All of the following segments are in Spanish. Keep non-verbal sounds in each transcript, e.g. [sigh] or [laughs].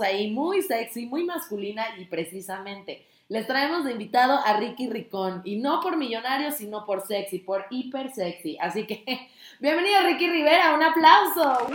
ahí muy sexy, muy masculina y precisamente, les traemos de invitado a Ricky Ricón. Y no por millonario, sino por sexy, por hiper sexy. Así que, [laughs] bienvenido Ricky Rivera, un aplauso.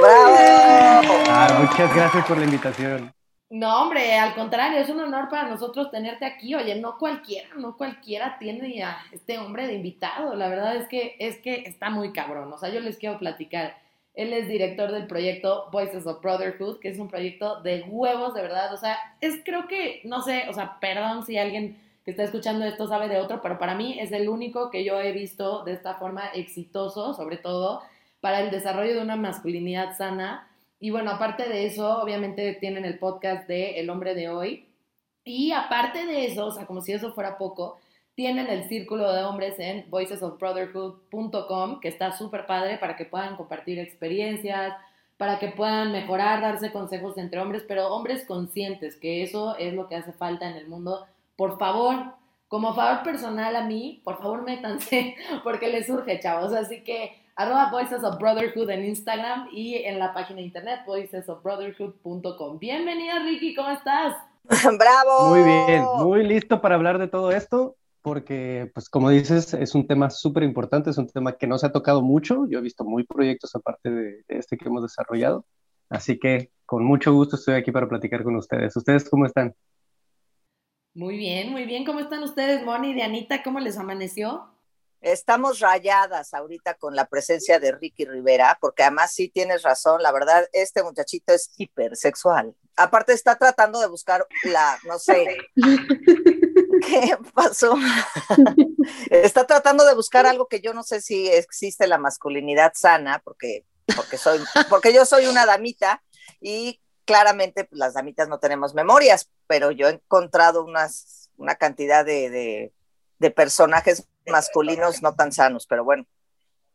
¡Bravo! Ah, muchas gracias por la invitación. No, hombre, al contrario, es un honor para nosotros tenerte aquí. Oye, no cualquiera, no cualquiera tiene a este hombre de invitado. La verdad es que es que está muy cabrón. O sea, yo les quiero platicar. Él es director del proyecto Voices of Brotherhood, que es un proyecto de huevos, de verdad. O sea, es creo que, no sé, o sea, perdón si alguien que está escuchando esto sabe de otro, pero para mí es el único que yo he visto de esta forma exitoso, sobre todo para el desarrollo de una masculinidad sana y bueno, aparte de eso, obviamente tienen el podcast de El hombre de hoy. Y aparte de eso, o sea, como si eso fuera poco, tienen el círculo de hombres en voicesofbrotherhood.com, que está súper padre para que puedan compartir experiencias, para que puedan mejorar, darse consejos entre hombres, pero hombres conscientes, que eso es lo que hace falta en el mundo. Por favor, como favor personal a mí, por favor métanse, [laughs] porque les surge, chavos. Así que arroba Voices of Brotherhood en Instagram y en la página de internet voicesofbrotherhood.com. Bienvenida Ricky, ¿cómo estás? [laughs] Bravo. Muy bien, muy listo para hablar de todo esto, porque pues como dices, es un tema súper importante, es un tema que no se ha tocado mucho, yo he visto muy proyectos aparte de, este que hemos desarrollado, así que con mucho gusto estoy aquí para platicar con ustedes. ¿Ustedes cómo están? Muy bien, muy bien. ¿Cómo están ustedes, Moni y Dianita? ¿Cómo les amaneció? Estamos rayadas ahorita con la presencia de Ricky Rivera, porque además sí tienes razón, la verdad, este muchachito es hipersexual. Aparte está tratando de buscar la, no sé, [laughs] ¿qué [laughs] pasó? está tratando de buscar algo que yo no sé si existe la masculinidad sana, porque, porque, soy, porque yo soy una damita y claramente pues, las damitas no tenemos memorias, pero yo he encontrado unas, una cantidad de, de personajes masculinos no tan sanos, pero bueno.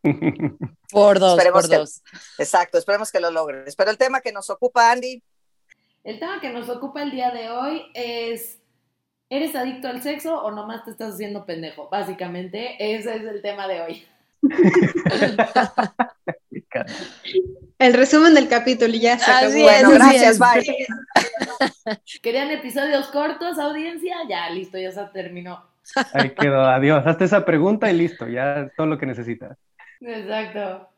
[laughs] Por dos, por dos. Exacto, esperemos que lo logres. Pero el tema que nos ocupa, Andy. El tema que nos ocupa el día de hoy es, ¿eres adicto al sexo o nomás te estás haciendo pendejo? Básicamente, ese es el tema de hoy. [laughs] el resumen del capítulo ya se acabó. bueno, gracias, bye. [laughs] ¿Querían episodios cortos, audiencia? Ya, listo, ya se terminó. Ahí quedó, adiós. Hazte esa pregunta y listo, ya es todo lo que necesitas. Exacto.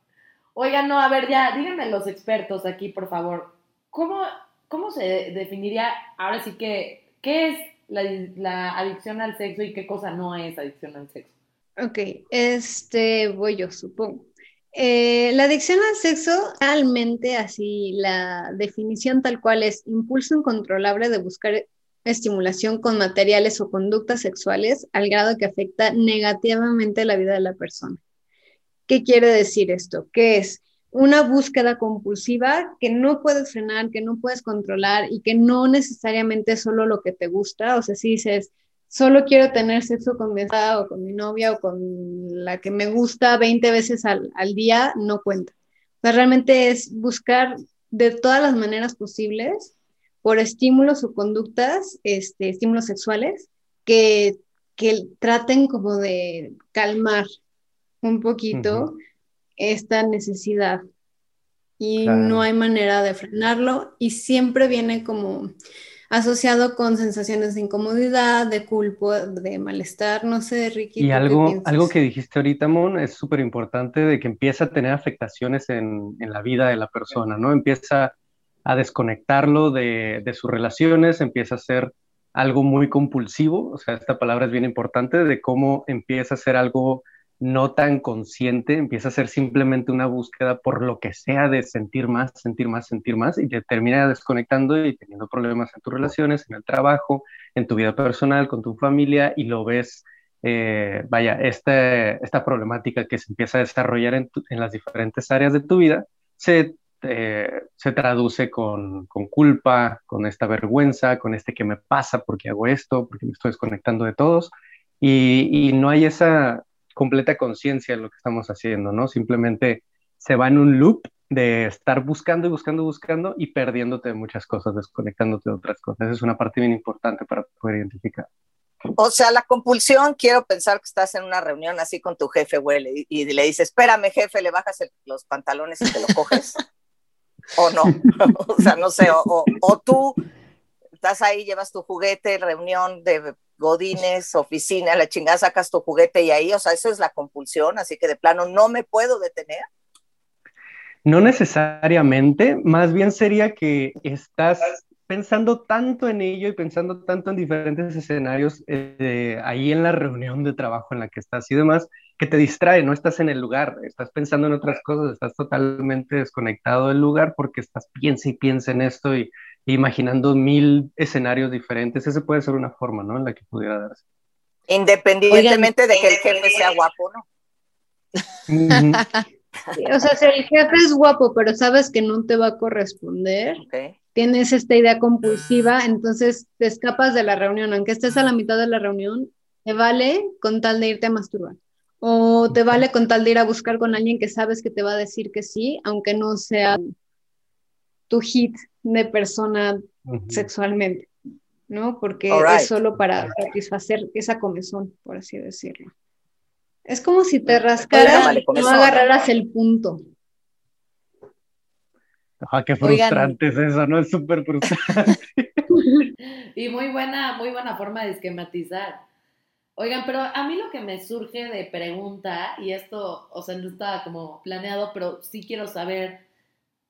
Oigan, no, a ver, ya, díganme los expertos aquí, por favor. ¿Cómo, cómo se definiría, ahora sí que, qué es la, adicción al sexo y qué cosa no es adicción al sexo? Ok, este, voy yo, supongo. Eh, la adicción al sexo, realmente así, la definición tal cual es impulso incontrolable de buscar estimulación con materiales o conductas sexuales al grado que afecta negativamente la vida de la persona. ¿Qué quiere decir esto? Que es una búsqueda compulsiva que no puedes frenar, que no puedes controlar y que no necesariamente es solo lo que te gusta. O sea, si dices, solo quiero tener sexo con mi o con mi novia o con la que me gusta 20 veces al, al día, no cuenta. O sea, realmente es buscar de todas las maneras posibles por estímulos o conductas, este, estímulos sexuales, que, que traten como de calmar un poquito esta necesidad. Y no hay manera de frenarlo y siempre viene como asociado con sensaciones de incomodidad, de culpa, de malestar, no sé, Ricky. Y algo, algo que dijiste ahorita, Mon, es súper importante de que empieza a tener afectaciones en, en, la vida de la persona, ¿no? Empieza a desconectarlo de, sus relaciones, empieza a ser algo muy compulsivo, o sea, esta palabra es bien importante, de cómo empieza a ser algo no tan consciente, empieza a ser simplemente una búsqueda por lo que sea de sentir más, sentir más, sentir más, y te termina desconectando y teniendo problemas en tus relaciones, en el trabajo, en tu vida personal, con tu familia, y lo ves, eh, vaya, este, esta problemática que se empieza a desarrollar en, las diferentes áreas de tu vida, se eh, se traduce con, culpa, con esta vergüenza, con este que me pasa porque hago esto, porque me estoy desconectando de todos, y, no hay esa completa conciencia de lo que estamos haciendo, ¿no? Simplemente se va en un loop de estar buscando y buscando y buscando y perdiéndote de muchas cosas, desconectándote de otras cosas. Esa es una parte bien importante para poder identificar. O sea, la compulsión, quiero pensar que estás en una reunión así con tu jefe, güey, y, le dices, espérame, jefe, le bajas los pantalones y te lo coges. [laughs] o no, o sea, no sé, o, o, tú estás ahí, llevas tu juguete, reunión de godines, oficina, la chingada, sacas tu juguete y ahí, o sea, eso es la compulsión, así que de plano no me puedo detener. No necesariamente, más bien sería que estás pensando tanto en ello y pensando tanto en diferentes escenarios eh, ahí en la reunión de trabajo en la que estás y demás, que te distrae, no estás en el lugar, estás pensando en otras cosas, estás totalmente desconectado del lugar porque estás piensa y piensa en esto y imaginando mil escenarios diferentes. Esa puede ser una forma, ¿no? En la que pudiera darse. Independientemente de que el jefe sea guapo, ¿no? [laughs] o sea, si el jefe es guapo, pero sabes que no te va a corresponder, tienes esta idea compulsiva, entonces te escapas de la reunión, aunque estés a la mitad de la reunión, te vale con tal de irte a masturbar. O te vale con tal de ir a buscar con alguien que sabes que te va a decir que sí, aunque no sea tu hit de persona sexualmente, ¿no? Porque es solo para satisfacer esa comezón, por así decirlo. Es como si te rascaras y no agarraras el punto. Ah, qué frustrante es eso, ¿no? Es súper frustrante. [laughs] y muy buena, muy buena forma de esquematizar. Oigan, pero a mí lo que me surge de pregunta, y esto, o sea, no estaba como planeado, pero sí quiero saber,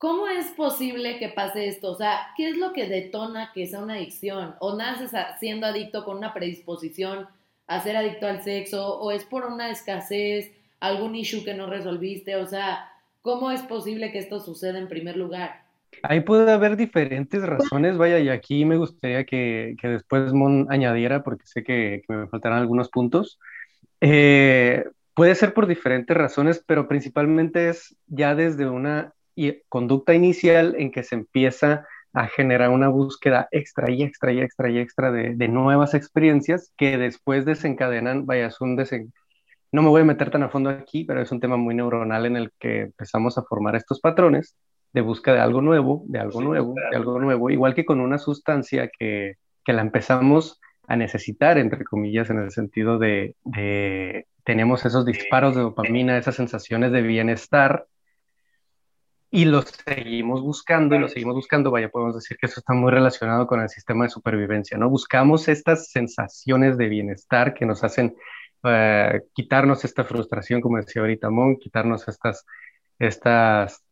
¿cómo es posible que pase esto? O sea, ¿qué es lo que detona que sea una adicción? ¿O naces siendo adicto con una predisposición a ser adicto al sexo? ¿O es por una escasez, algún issue que no resolviste? O sea, ¿Cómo es posible que esto suceda en primer lugar? Ahí puede haber diferentes razones, vaya, y aquí me gustaría que, después Mon añadiera, porque sé que, me faltarán algunos puntos. Eh, puede ser por diferentes razones, pero principalmente es ya desde una conducta inicial en que se empieza a generar una búsqueda extra y extra y extra y extra de, de nuevas experiencias que después desencadenan, vaya, es un desen, no me voy a meter tan a fondo aquí, pero es un tema muy neuronal en el que empezamos a formar estos patrones de búsqueda de algo nuevo, de algo nuevo, de algo nuevo, igual que con una sustancia que, que la empezamos a necesitar, entre comillas, en el sentido de, de, tenemos esos disparos de dopamina, esas sensaciones de bienestar, y los seguimos buscando y los seguimos buscando, vaya, podemos decir que eso está muy relacionado con el sistema de supervivencia, ¿no? Buscamos estas sensaciones de bienestar que nos hacen eh, quitarnos esta frustración, como decía ahorita Mon, quitarnos estas, estas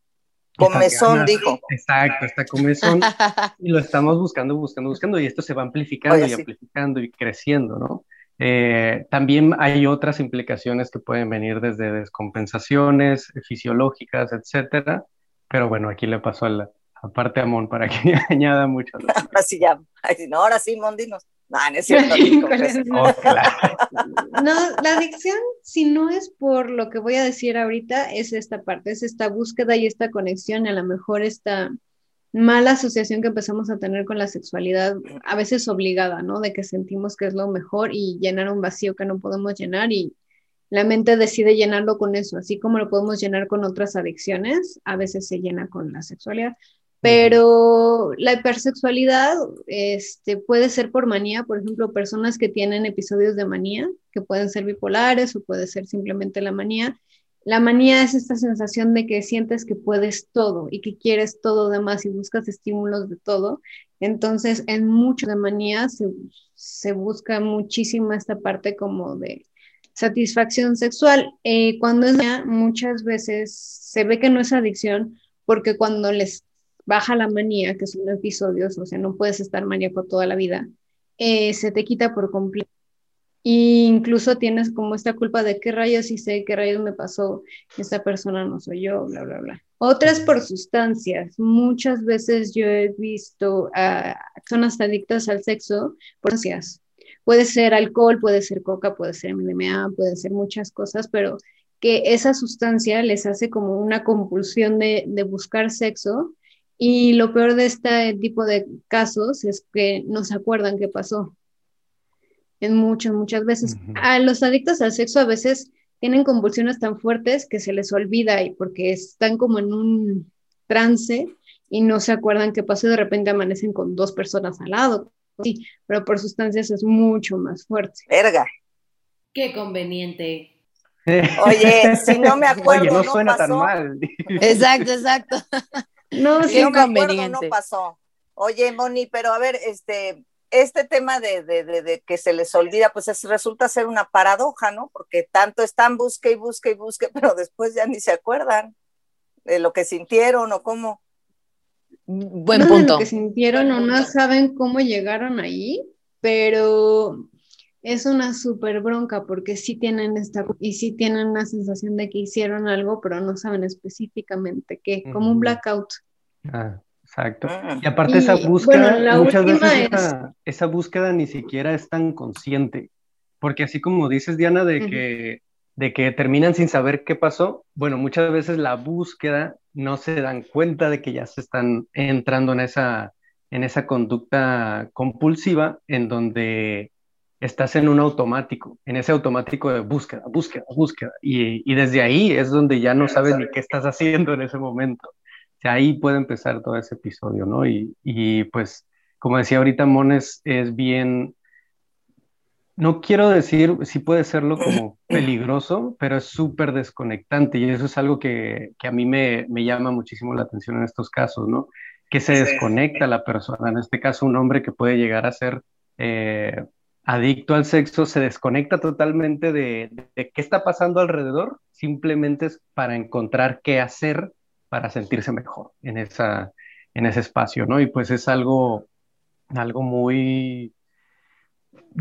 Comezón, dijo. Exacto, esta comezón. [laughs] y lo estamos buscando, buscando, buscando, y esto se va amplificando y amplificando y creciendo, ¿no? Eh, también hay otras implicaciones que pueden venir desde descompensaciones fisiológicas, etcétera. Pero bueno, aquí le paso a la, parte a Mon para [laughs] que añada mucho. [laughs] Ahora sí, ya. no, ahora sí, Mon, dinos. No, no es cierto. [laughs] Oh, no, la adicción, si no es por lo que voy a decir ahorita, es esta parte, es esta búsqueda y esta conexión, y a lo mejor esta mala asociación que empezamos a tener con la sexualidad, a veces obligada, ¿no? De que sentimos que es lo mejor y llenar un vacío que no podemos llenar y la mente decide llenarlo con eso, así como lo podemos llenar con otras adicciones, a veces se llena con la sexualidad. Pero la hipersexualidad este, puede ser por manía, por ejemplo, personas que tienen episodios de manía, que pueden ser bipolares o puede ser simplemente la manía. La manía es esta sensación de que sientes que puedes todo y que quieres todo demás y buscas estímulos de todo. Entonces, en mucho de manía se, se busca muchísimo esta parte como de satisfacción sexual. Eh, cuando es muchas veces se ve que no es adicción porque cuando les baja la manía, que son episodios, o sea, no puedes estar maníaco toda la vida, eh, se te quita por completo. E incluso tienes como esta culpa de qué rayos hice, qué rayos me pasó, esta persona no soy yo, bla, bla, bla. Otras por sustancias. Muchas veces yo he visto a personas adictas al sexo por sustancias. Puede ser alcohol, puede ser coca, puede ser MDMA, puede ser muchas cosas, pero que esa sustancia les hace como una compulsión de, de buscar sexo y lo peor de este tipo de casos es que no se acuerdan qué pasó. En muchas, muchas veces. A los adictos al sexo a veces tienen convulsiones tan fuertes que se les olvida y porque están como en un trance y no se acuerdan qué pasó y de repente amanecen con dos personas al lado, sí, pero por sustancias es mucho más fuerte. Verga. Qué conveniente. [laughs] Oye, si no me acuerdo, Oye, no, no suena pasó. tan mal. Exacto, exacto. [laughs] No, Si no me acuerdo, no pasó. Oye, Moni, pero a ver, este, este tema de, de- de- de que se les olvida, pues es- resulta ser una paradoja, ¿no? Porque tanto están busque y busque y busque, [laughs] pero después ya ni se acuerdan de lo que sintieron o cómo. Buen no punto. lo que sintieron o no saben cómo llegaron ahí, pero es una súper bronca porque sí tienen esta y sí tienen una sensación de que hicieron algo, pero no saben específicamente qué, como un blackout. Ah, exacto. Mm. Y aparte esa Y, búsqueda, bueno, la muchas veces es- esa, esa búsqueda ni siquiera es tan consciente, porque así como dices, Diana, de Ujú. que, de que terminan sin saber qué pasó, bueno, muchas veces la búsqueda no se dan cuenta de que ya se están entrando en esa, en esa conducta compulsiva en donde estás en un automático, en ese automático de búsqueda, búsqueda, búsqueda, y, y desde ahí es donde ya no sabes ni qué estás haciendo en ese momento. O sea, ahí puede empezar todo ese episodio, ¿no? Y, y pues, como decía ahorita Mones, es bien, no quiero decir, sí puede serlo como [clears throat] peligroso, pero es súper desconectante y eso es algo que, que a mí me, me llama muchísimo la atención en estos casos, ¿no? Que se desconecta la persona, en este caso un hombre que puede llegar a ser eh, adicto al sexo, se desconecta totalmente de, de qué está pasando alrededor, simplemente es para encontrar qué hacer para sentirse mejor en, esa, en ese espacio, ¿no? Y pues es algo, algo muy,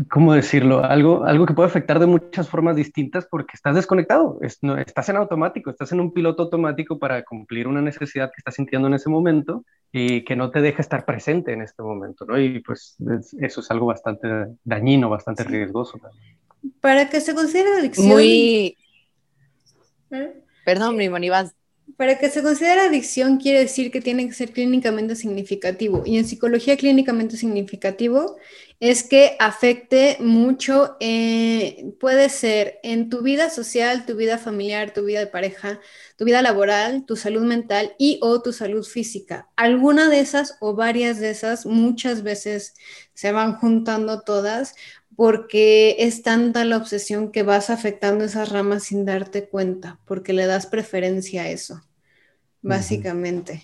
¿cómo decirlo? Algo, algo que puede afectar de muchas formas distintas porque estás desconectado, es- no, estás en automático, estás en un piloto automático para cumplir una necesidad que estás sintiendo en ese momento y que no te deja estar presente en este momento, ¿no? Y pues es- eso es algo bastante dañino, bastante riesgoso. Para que se considere adicción, Muy. ¿eh? Perdón, mi vas. Para que se considere adicción quiere decir que tiene que ser clínicamente significativo. Y en psicología clínicamente significativo es que afecte mucho, eh, puede ser en tu vida social, tu vida familiar, tu vida de pareja, tu vida laboral, tu salud mental y o tu salud física. Alguna de esas o varias de esas muchas veces se van juntando todas porque es tanta la obsesión que vas afectando esas ramas sin darte cuenta, porque le das preferencia a eso, básicamente.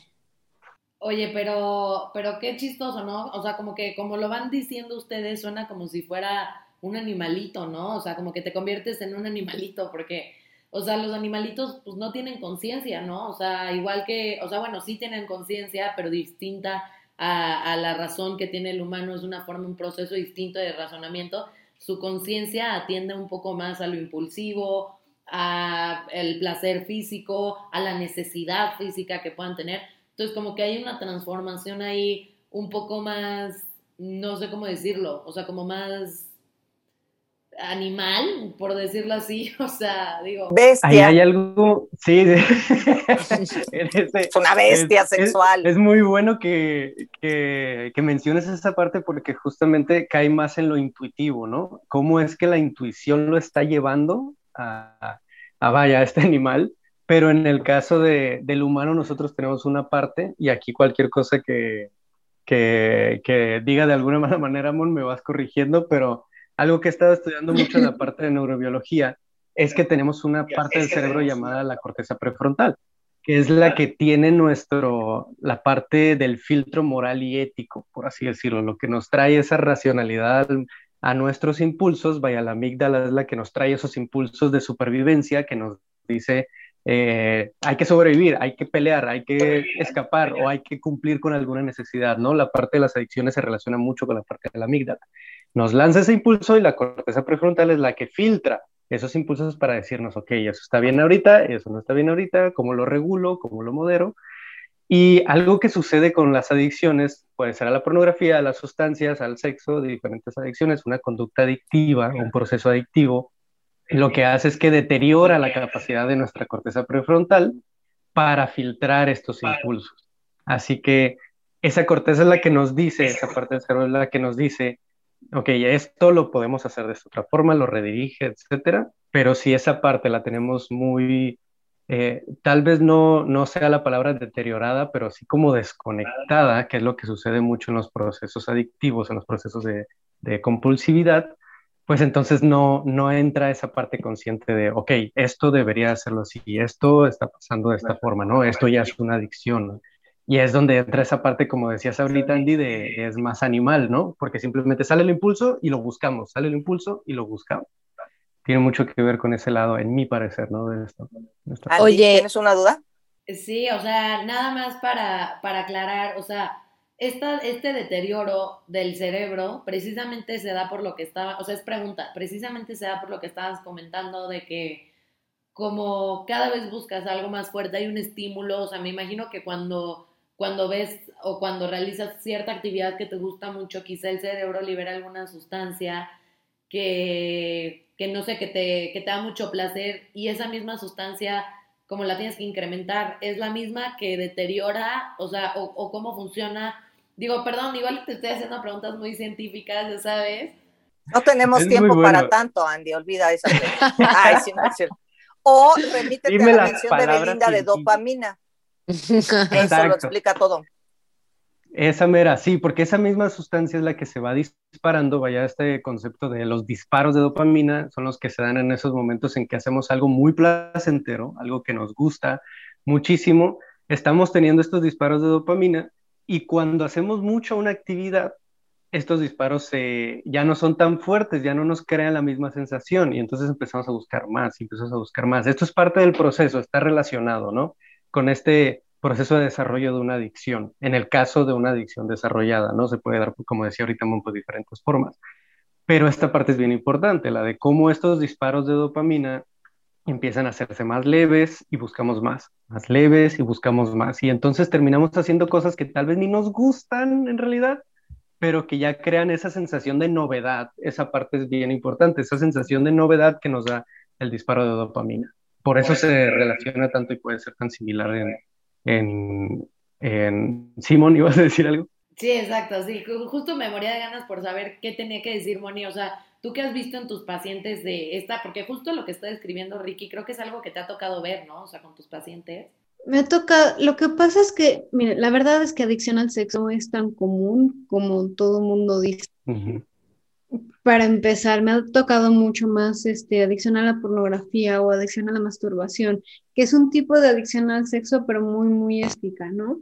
Oye, pero, pero qué chistoso, ¿no? O sea, como que como lo van diciendo ustedes, suena como si fuera un animalito, ¿no? O sea, como que te conviertes en un animalito, porque, o sea, los animalitos pues no tienen conciencia, ¿no? O sea, igual que, o sea, bueno, sí tienen conciencia, pero distinta a, la razón que tiene el humano, es una forma, un proceso distinto de razonamiento. Su conciencia atiende un poco más a lo impulsivo, a el placer físico, a la necesidad física que puedan tener. Entonces, como que hay una transformación ahí un poco más, no sé cómo decirlo, o sea, como más animal, por decirlo así, [laughs] o sea, digo, Ahí Bestia. hay algo, sí, de- [laughs] ese- Es una bestia es- es- sexual. Es, muy bueno que, que, que menciones esa parte porque justamente cae más en lo intuitivo, ¿no? Cómo es que la intuición lo está llevando a, a vaya, a este animal, pero en el caso de, del humano nosotros tenemos una parte y aquí cualquier cosa que, que, que diga de alguna [laughs] mala manera, Mon, me vas corrigiendo, pero algo que he estado estudiando mucho en la [laughs] parte de neurobiología es que tenemos una parte del cerebro llamada la corteza prefrontal, que es la que tiene nuestro, la parte del filtro moral y ético, por así decirlo, lo que nos trae esa racionalidad al- a nuestros impulsos, vaya, la amígdala es la que nos trae esos impulsos de supervivencia, que nos dice, eh, hay que sobrevivir, hay que pelear, hay que escapar o hay que cumplir con alguna necesidad, ¿no? La parte de las adicciones se relaciona mucho con la parte de la amígdala. Nos lanza ese impulso y la corteza prefrontal es la que filtra esos impulsos para decirnos, ok, eso está bien ahorita, eso no está bien ahorita, cómo lo regulo, cómo lo modero. Y algo que sucede con las adicciones, puede ser a la pornografía, a las sustancias, al sexo, de diferentes adicciones, una conducta adictiva, un proceso adictivo, lo que hace es que deteriora la capacidad de nuestra corteza prefrontal para filtrar estos impulsos. Así que esa corteza es la que nos dice, esa parte del cerebro es la que nos dice, ok, esto lo podemos hacer de esta otra forma, lo redirige, etcétera, pero si esa parte la tenemos muy eh, tal vez no, no sea la palabra deteriorada, pero sí como desconectada, que es lo que sucede mucho en los procesos adictivos, en los procesos de, de compulsividad, pues entonces no, no entra esa parte consciente de, ok, esto debería hacerlo así, esto está pasando de esta forma, ¿no? Esto ya es una adicción. Y es donde entra esa parte, como decías ahorita, Andy, de es más animal, ¿no? Porque simplemente sale el impulso y lo buscamos, sale el impulso y lo buscamos. Tiene mucho que ver con ese lado, en mi parecer, ¿no? De esto. Oye, ¿tienes una duda? Sí, o sea, nada más para, para aclarar, o sea, esta, este deterioro del cerebro precisamente se da por lo que estaba, o sea, es pregunta, precisamente se da por lo que estabas comentando de que como cada vez buscas algo más fuerte, hay un estímulo, o sea, me imagino que cuando, cuando ves o cuando realizas cierta actividad que te gusta mucho, quizá el cerebro libera alguna sustancia que, que no sé, que te, que te da mucho placer y esa misma sustancia como la tienes que incrementar, es la misma que deteriora, o sea, o, o cómo funciona Digo, perdón, igual te estoy haciendo preguntas muy científicas, ya sabes. No tenemos tiempo para tanto, Andy, olvida eso. Ay, sí, no es cierto. O remítete a la mención de Belinda de dopamina. Eso lo explica todo. Esa mera, sí, porque esa misma sustancia es la que se va disparando, vaya este concepto de los disparos de dopamina, son los que se dan en esos momentos en que hacemos algo muy placentero, algo que nos gusta muchísimo, estamos teniendo estos disparos de dopamina y cuando hacemos mucho una actividad, estos disparos ya no son tan fuertes, ya no nos crean la misma sensación y entonces empezamos a buscar más, y empezamos a buscar más. Esto es parte del proceso, está relacionado, ¿no? Con este proceso de desarrollo de una adicción. En el caso de una adicción desarrollada, ¿no? Se puede dar, como decía ahorita, por diferentes formas. Pero esta parte es bien importante, la de cómo estos disparos de dopamina empiezan a hacerse más leves y buscamos más, más leves y buscamos más. Y entonces terminamos haciendo cosas que tal vez ni nos gustan en realidad, pero que ya crean esa sensación de novedad. Esa parte es bien importante, esa sensación de novedad que nos da el disparo de dopamina. Por eso se relaciona tanto y puede ser tan similar en, en, en... Simón, ¿ibas a decir algo? Sí, exacto, sí. Justo me moría de ganas por saber qué tenía que decir Moni. O sea, tú qué has visto en tus pacientes de esta, porque justo lo que está describiendo Ricky, creo que es algo que te ha tocado ver, ¿no? O sea, con tus pacientes. Me toca, lo que pasa es que, mire, la verdad es que adicción al sexo no es tan común como todo el mundo dice. Para empezar, me ha tocado mucho más este, adicción a la pornografía o adicción a la masturbación, que es un tipo de adicción al sexo, pero muy, muy estica, ¿no?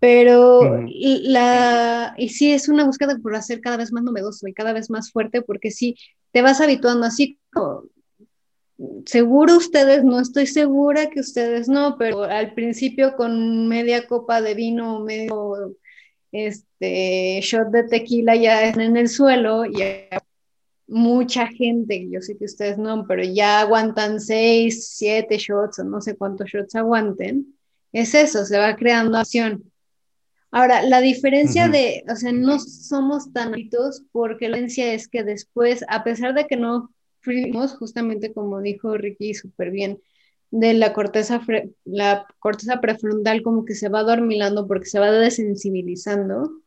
Pero la, y sí es una búsqueda por hacer cada vez más novedoso y cada vez más fuerte, porque sí te vas habituando así como, seguro ustedes, no estoy segura que ustedes no, pero al principio con media copa de vino, medio este shot de tequila ya en el suelo, y mucha gente, yo sé que ustedes no, pero ya aguantan seis, siete shots o no sé cuántos shots aguanten, es eso, se va creando acción. Ahora, la diferencia de, o sea, no somos tan altos porque la diferencia es que después, a pesar de que no fuimos, justamente como dijo Ricky súper bien, de la corteza, la corteza prefrontal como que se va dormilando porque se va desensibilizando,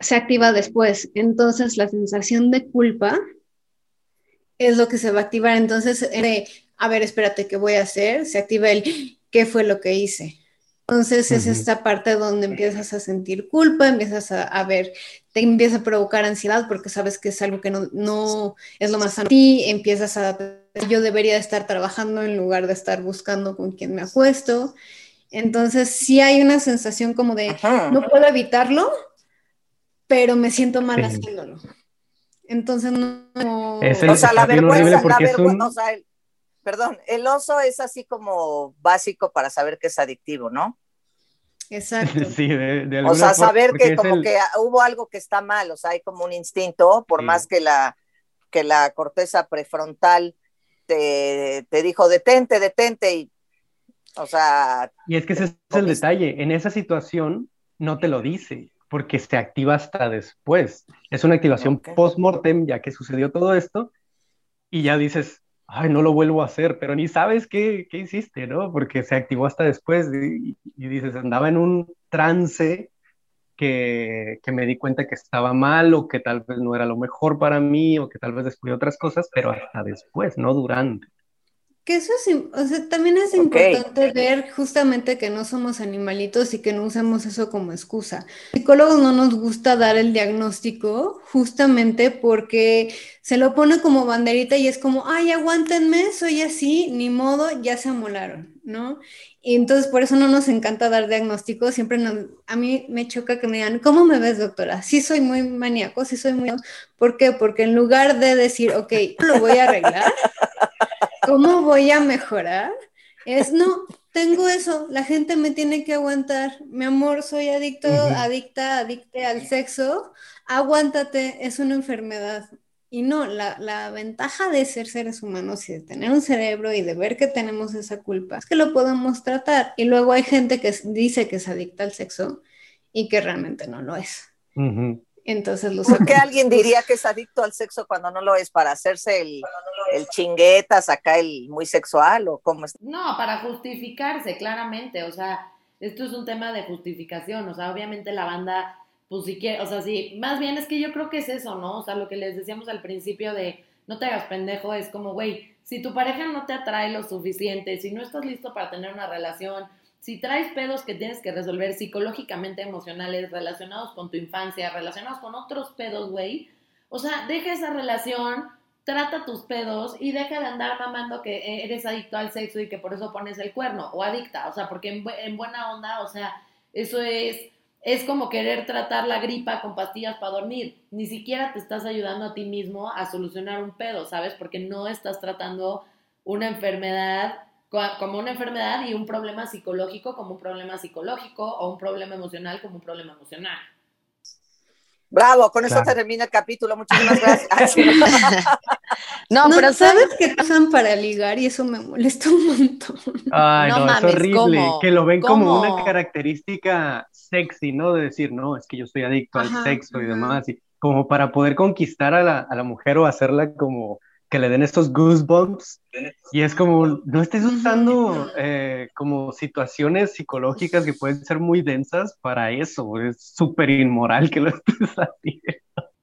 se activa después. Entonces, la sensación de culpa es lo que se va a activar. Entonces, de, a ver, espérate, ¿qué voy a hacer? Se activa el, ¿qué fue lo que hice? Entonces es esta parte donde empiezas a sentir culpa, empiezas a, ver, te empieza a provocar ansiedad porque sabes que es algo que no, es lo más sano. Y empiezas a, yo debería estar trabajando en lugar de estar buscando con quién me acuesto. Entonces sí hay una sensación como de, no puedo evitarlo, pero me siento mal haciéndolo. Entonces no... o sea, la vergüenza, la vergüenza, perdón, el oso es así como básico para saber que es adictivo, ¿no? Exacto. [laughs] Sí, de, o sea, saber que como que hubo algo que está mal, o sea, hay como un instinto, por más que la, que la corteza prefrontal te, te, dijo detente, detente, y, o sea... Y es que ese es el detalle, en esa situación no te lo dice, porque se activa hasta después. Es una activación post-mortem, ya que sucedió todo esto, y ya dices, ay, no lo vuelvo a hacer, pero ni sabes qué, qué hiciste, ¿no? Porque se activó hasta después y, dices, andaba en un trance que, que, me di cuenta que estaba mal o que tal vez no era lo mejor para mí o que tal vez descubrí otras cosas, pero hasta después, no durante. Que eso es, o sea, también es Ok. importante ver justamente que no somos animalitos y que no usemos eso como excusa. Psicólogos no nos gusta dar el diagnóstico justamente porque se lo pone como banderita y es como, ay, aguántenme, soy así, ni modo, ya se amolaron, ¿no? Y entonces por eso no nos encanta dar diagnósticos, siempre nos, a mí me choca que me digan, ¿cómo me ves, doctora? Sí soy muy maníaco, sí soy muy... ¿Por qué? Porque en lugar de decir, ok, lo voy a arreglar, ¿cómo voy a mejorar? Es, no, tengo eso, la gente me tiene que aguantar. Mi amor, soy adicto, adicta, adicte al sexo. Aguántate, es una enfermedad. Y no, la, la ventaja de ser seres humanos y de tener un cerebro y de ver que tenemos esa culpa es que lo podemos tratar. Y luego hay gente que dice que es adicta al sexo y que realmente no lo es. Ujú. Entonces los ¿Por qué alguien diría que es adicto al sexo cuando no lo es? ¿Para hacerse el, el chinguetas acá, el muy sexual o cómo es? No, para justificarse, claramente. O sea, esto es un tema de justificación. O sea, obviamente la banda, pues si quiere, o sea, sí, más bien es que yo creo que es eso, ¿no? O sea, lo que les decíamos al principio de no te hagas pendejo es como, güey, si tu pareja no te atrae lo suficiente, si no estás listo para tener una relación, si traes pedos que tienes que resolver psicológicamente, emocionales, relacionados con tu infancia, relacionados con otros pedos, güey, o sea, deja esa relación, trata tus pedos y deja de andar mamando que eres adicto al sexo y que por eso pones el cuerno o adicta, o sea, porque en, en buena onda, o sea, eso es es como querer tratar la gripa con pastillas para dormir. Ni siquiera te estás ayudando a ti mismo a solucionar un pedo, ¿sabes? Porque no estás tratando una enfermedad co- como una enfermedad y un problema psicológico como un problema psicológico o un problema emocional como un problema emocional. Bravo, con eso termina el capítulo. Muchísimas gracias. [laughs] [laughs] No, No, pero ¿sabes que usan para ligar? Y eso me molesta un montón. Ay, No no, mames, es horrible. ¿cómo? Que lo ven como una característica sexy, ¿no? De decir, no, es que yo estoy adicto Ajá, al sexo y ajá. demás. Y como para poder conquistar a la, a la mujer o hacerla como que le den estos goosebumps. Y es como, no estés usando eh, como situaciones psicológicas que pueden ser muy densas para eso. Es súper inmoral que lo estés haciendo.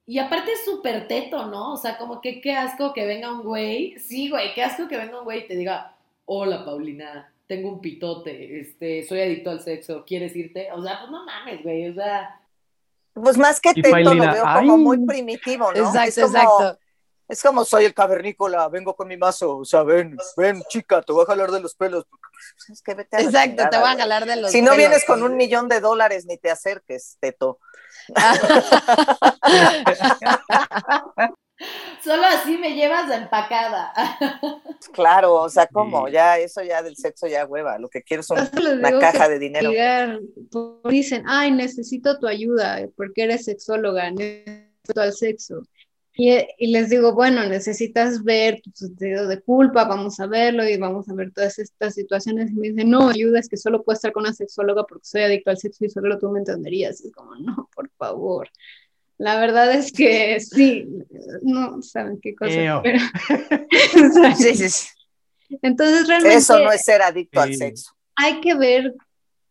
Y aparte es súper teto, ¿no? O sea, como que qué asco que venga un güey. Sí, güey, qué asco que venga un güey y te diga, hola Paulina, tengo un pitote, este, soy adicto al sexo, ¿quieres irte? O sea, pues no mames, güey, o sea, Pues más que teto lo veo como ay. muy primitivo, ¿no? Exacto, es como, exacto. Es como soy el cavernícola, vengo con mi mazo, o sea, ven, ven, chica, te voy a jalar de los pelos. Pues Es que vete a Exacto, te voy a jalar de los Si no pelos. vienes con un millón de dólares, ni te acerques, teto. [laughs] solo así me llevas de empacada. Claro, o sea, ¿cómo? Ya, eso ya del sexo ya hueva. Lo que quiero es una caja de dinero. por- dicen, ay, necesito tu ayuda porque eres sexóloga, necesito al sexo. Y, y les digo, bueno, necesitas ver tu sentido de culpa, vamos a verlo y vamos a ver todas estas situaciones. Y me dicen, no, ayuda, es que solo puedo estar con una sexóloga porque soy adicto al sexo y solo tú me entenderías. Y es como, no, por favor. La verdad es que [laughs] sí, no saben qué cosa. Pero- [laughs] [laughs] Sí, sí, sí. Entonces, realmente Eso no es ser adicto al sexo. hay que ver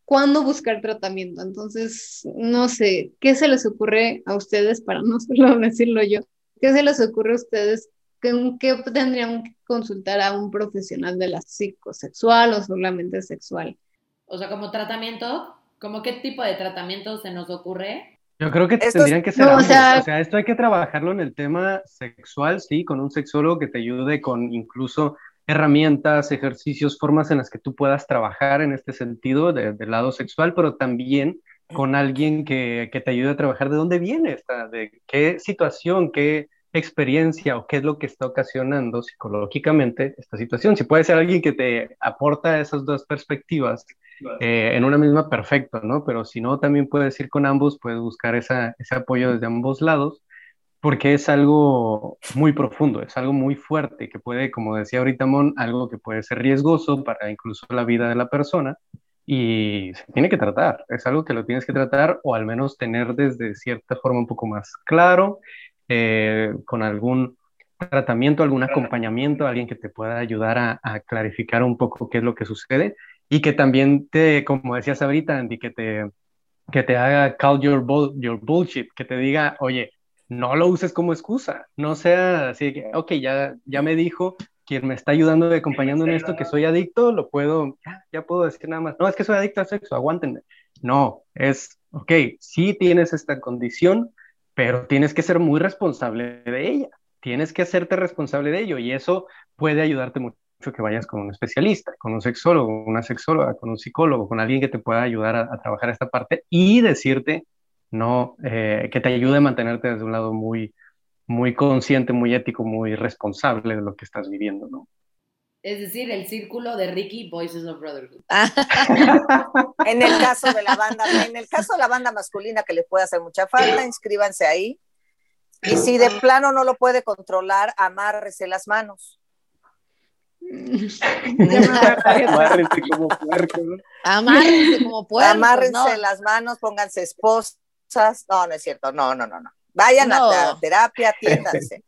cuándo buscar tratamiento. Entonces, no sé, ¿qué se les ocurre a ustedes para no solo decirlo yo? ¿Qué se les ocurre a ustedes? ¿Qué, qué tendrían que consultar a un profesional de la psicosexual o solamente sexual? O sea, como tratamiento, ¿como qué tipo de tratamiento se nos ocurre? Yo creo que Esto es- tendrían que ser no, o sea- O sea, esto hay que trabajarlo en el tema sexual, sí, con un sexólogo que te ayude con incluso herramientas, ejercicios, formas en las que tú puedas trabajar en este sentido de- del lado sexual, pero también con alguien que, que te ayude a trabajar de dónde viene esta, de qué situación, qué experiencia o qué es lo que está ocasionando psicológicamente esta situación. Si puede ser alguien que te aporta esas dos perspectivas eh, en una misma, perfecto, ¿no? Pero si no, también puedes ir con ambos, puedes buscar esa, ese apoyo desde ambos lados, porque es algo muy profundo, es algo muy fuerte, que puede, como decía ahorita Mon, algo que puede ser riesgoso para incluso la vida de la persona y se tiene que tratar, es algo que lo tienes que tratar o al menos tener desde cierta forma un poco más claro, eh, con algún tratamiento, algún acompañamiento, alguien que te pueda ayudar a, a clarificar un poco qué es lo que sucede y que también te, como decías ahorita, Andy, que te, que te haga call your, bull- your bullshit, que te diga, oye, no lo uses como excusa, no sea así que, ok, ya, ya me dijo, quien me está ayudando y acompañando en esto, que soy adicto, lo puedo, ya, ya puedo decir nada más, no, es que soy adicto al sexo, aguántenme. No, es, ok, sí tienes esta condición, pero tienes que ser muy responsable de ella, tienes que hacerte responsable de ello y eso puede ayudarte mucho que vayas con un especialista, con un sexólogo, una sexóloga, con un psicólogo, con alguien que te pueda ayudar a, trabajar esta parte y decirte, no, eh, que te ayude a mantenerte desde un lado muy, muy consciente, muy ético, muy responsable de lo que estás viviendo, ¿no? Es decir, el círculo de Ricky Voices of Brotherhood. [laughs] en el caso de la banda, en el caso de la banda masculina que le puede hacer mucha falta, inscríbanse ahí. Y si de plano no lo puede controlar, amárrese las manos. Amárrense como puerco, ¿no? Amárrense como puerco. Amárrense las manos, pónganse esposas. No, no es cierto. No, no, no, no. Vayan a terapia, atiéndanse.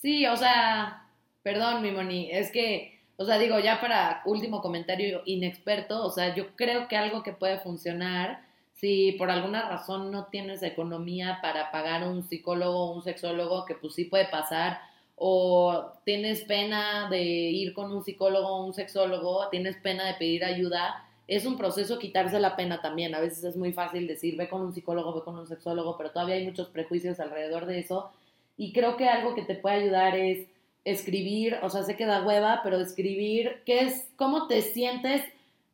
Sí, o sea, perdón, mi Moni, es que, o sea, digo, ya para último comentario inexperto, o sea, yo creo que algo que puede funcionar, si por alguna razón no tienes economía para pagar un psicólogo o un sexólogo, que pues sí puede pasar, o tienes pena de ir con un psicólogo o un sexólogo, tienes pena de pedir ayuda, es un proceso quitarse la pena también. A veces es muy fácil decir, ve con un psicólogo, ve con un sexólogo, pero todavía hay muchos prejuicios alrededor de eso. Y creo que algo que te puede ayudar es escribir, o sea, sé que da hueva, pero escribir qué es, cómo te sientes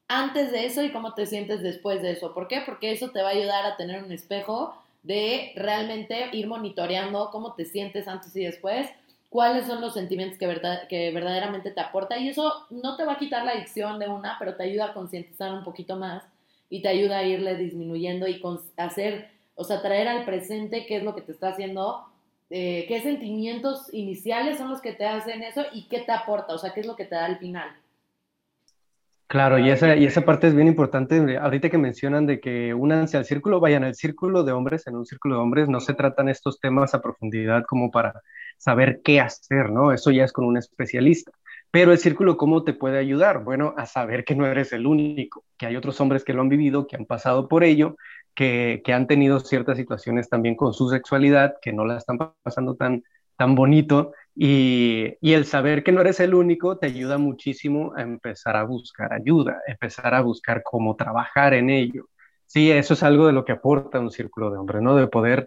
antes de eso y cómo te sientes después de eso. ¿Por qué? Porque eso te va a ayudar a tener un espejo de realmente ir monitoreando cómo te sientes antes y después cuáles son los sentimientos que, verdad, que verdaderamente te aporta y eso no te va a quitar la adicción de una, pero te ayuda a concientizar un poquito más y te ayuda a irle disminuyendo y hacer, o sea, traer al presente qué es lo que te está haciendo, eh, qué sentimientos iniciales son los que te hacen eso y qué te aporta, o sea, qué es lo que te da al final. Claro, y esa, y esa parte es bien importante. Ahorita que mencionan de que únanse al círculo, vayan al círculo de hombres, en un círculo de hombres no se tratan estos temas a profundidad como para saber qué hacer, ¿no? Eso ya es con un especialista. Pero el círculo, ¿cómo te puede ayudar? Bueno, a saber que no eres el único, que hay otros hombres que lo han vivido, que han pasado por ello, que, han tenido ciertas situaciones también con su sexualidad, que no la están pasando tan, tan bonito. Y, y, el saber que no eres el único te ayuda muchísimo a empezar a buscar ayuda, empezar a buscar cómo trabajar en ello. Sí, eso es algo de lo que aporta un círculo de hombres, ¿no? De poder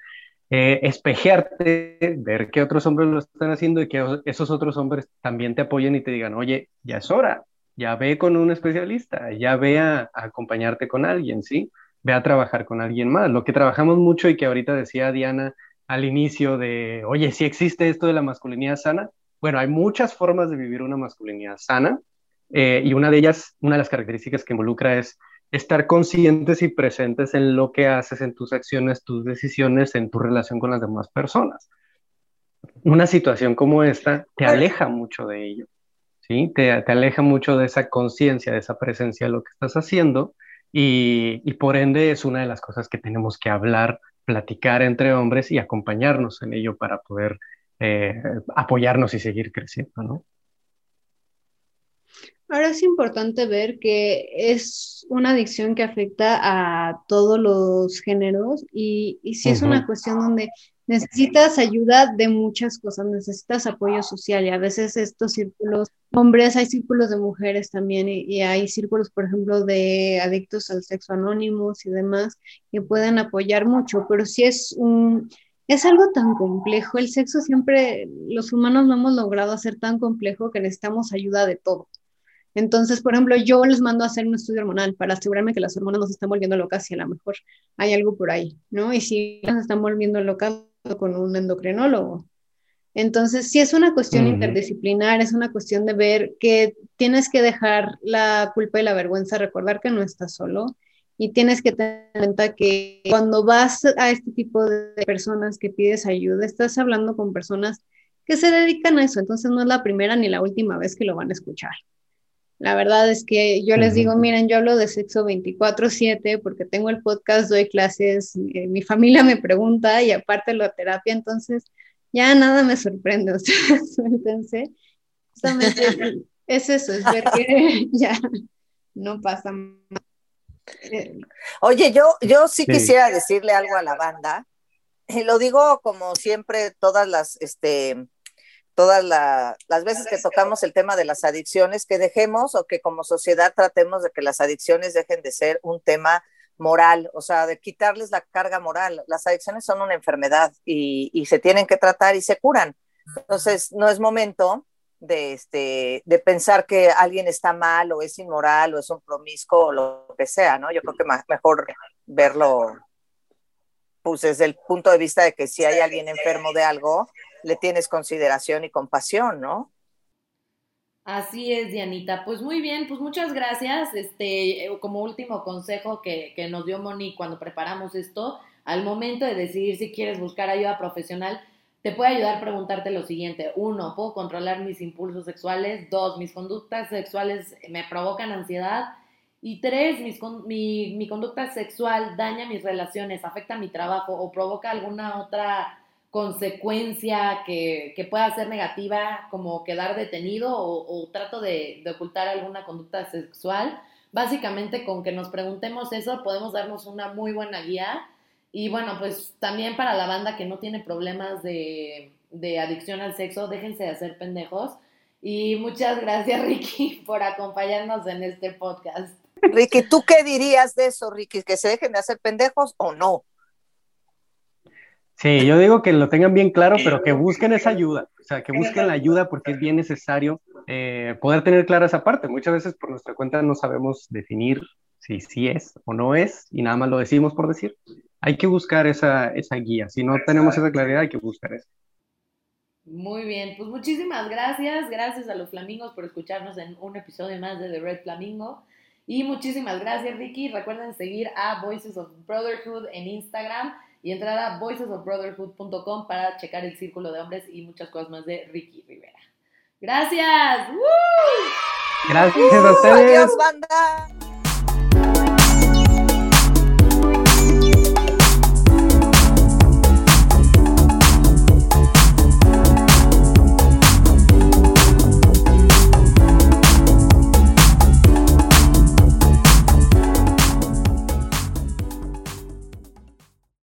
eh, espejearte, ver que otros hombres lo están haciendo y que esos otros hombres también te apoyen y te digan, oye, ya es hora, ya ve con un especialista, ya ve a, acompañarte con alguien, ¿sí? Ve a trabajar con alguien más. Lo que trabajamos mucho y que ahorita decía Diana al inicio de, oye, si existe esto de la masculinidad sana, bueno, hay muchas formas de vivir una masculinidad sana eh, y una de ellas, una de las características que involucra es estar conscientes y presentes en lo que haces, en tus acciones, tus decisiones, en tu relación con las demás personas. Una situación como esta te aleja mucho de ello, ¿sí? Te, aleja mucho de esa conciencia, de esa presencia de lo que estás haciendo y, por ende es una de las cosas que tenemos que hablar, platicar entre hombres y acompañarnos en ello para poder eh, apoyarnos y seguir creciendo, ¿no? Ahora es importante ver que es una adicción que afecta a todos los géneros y, y si es una cuestión donde necesitas ayuda de muchas cosas, necesitas apoyo social y a veces estos círculos, hombres, hay círculos de mujeres también y, hay círculos, por ejemplo, de adictos al sexo anónimos y demás que pueden apoyar mucho, pero si es un... Es algo tan complejo, el sexo siempre, los humanos lo hemos logrado hacer tan complejo que necesitamos ayuda de todo. Entonces, por ejemplo, yo les mando a hacer un estudio hormonal para asegurarme que las hormonas no se están volviendo locas y a lo mejor hay algo por ahí, ¿no? Y si se están volviendo locas con un endocrinólogo. Entonces, sí es una cuestión interdisciplinar, es una cuestión de ver que tienes que dejar la culpa y la vergüenza, recordar que no estás solo y tienes que tener en cuenta que cuando vas a este tipo de personas que pides ayuda, estás hablando con personas que se dedican a eso, entonces no es la primera ni la última vez que lo van a escuchar. La verdad es que yo les digo, miren, yo hablo de sexo 24/7 porque tengo el podcast, doy clases, eh, mi familia me pregunta y aparte la terapia, entonces ya nada me sorprende, [laughs] sea, suéltense. es eso, es ver que [laughs] ya no pasa más. Eh, Oye, yo, yo sí, quisiera decirle algo a la banda, lo digo como siempre, todas las, este, todas las veces que tocamos el tema de las adicciones, que dejemos o que como sociedad tratemos de que las adicciones dejen de ser un tema moral, o sea, de quitarles la carga moral. Las adicciones son una enfermedad y, y se tienen que tratar y se curan. Entonces, no es momento de, este, de pensar que alguien está mal o es inmoral o es un promiscuo o lo que sea, ¿no? Yo creo que mejor verlo pues desde el punto de vista de que si hay alguien enfermo de algo, le tienes consideración y compasión, ¿no? Así es, Dianita. Pues muy bien, pues muchas gracias. Este, como último consejo que, que nos dio Moni cuando preparamos esto, al momento de decidir si quieres buscar ayuda profesional, te puede ayudar a preguntarte lo siguiente. Uno, ¿puedo controlar mis impulsos sexuales? Dos, ¿mis conductas sexuales me provocan ansiedad? Y tres, mi, mi conducta sexual daña mis relaciones, afecta mi trabajo o provoca alguna otra consecuencia que, que pueda ser negativa, como quedar detenido o, trato de, de ocultar alguna conducta sexual. Básicamente con que nos preguntemos eso podemos darnos una muy buena guía y bueno, pues también para la banda que no tiene problemas de, adicción al sexo, déjense de hacer pendejos. Y muchas gracias, [laughs] Ricky, por acompañarnos en este podcast. Ricky, ¿tú qué dirías de eso, Ricky? ¿Que se dejen de hacer pendejos o no? Sí, yo digo que lo tengan bien claro, pero que busquen esa ayuda. O sea, que busquen la ayuda porque es bien necesario eh, poder tener clara esa parte. Muchas veces por nuestra cuenta no sabemos definir si sí es o no es y nada más lo decimos por decir hay que buscar esa, esa guía. Si no tenemos esa claridad, hay que buscar eso. Muy bien, pues muchísimas gracias. Gracias a los flamingos por escucharnos en un episodio más de The Red Flamingo. Y muchísimas gracias, Ricky. Recuerden seguir a Voices of Brotherhood en Instagram y entrar a voicesofbrotherhood.com para checar el círculo de hombres y muchas cosas más de Ricky Rivera. Gracias. Gracias a ustedes. Adiós, banda.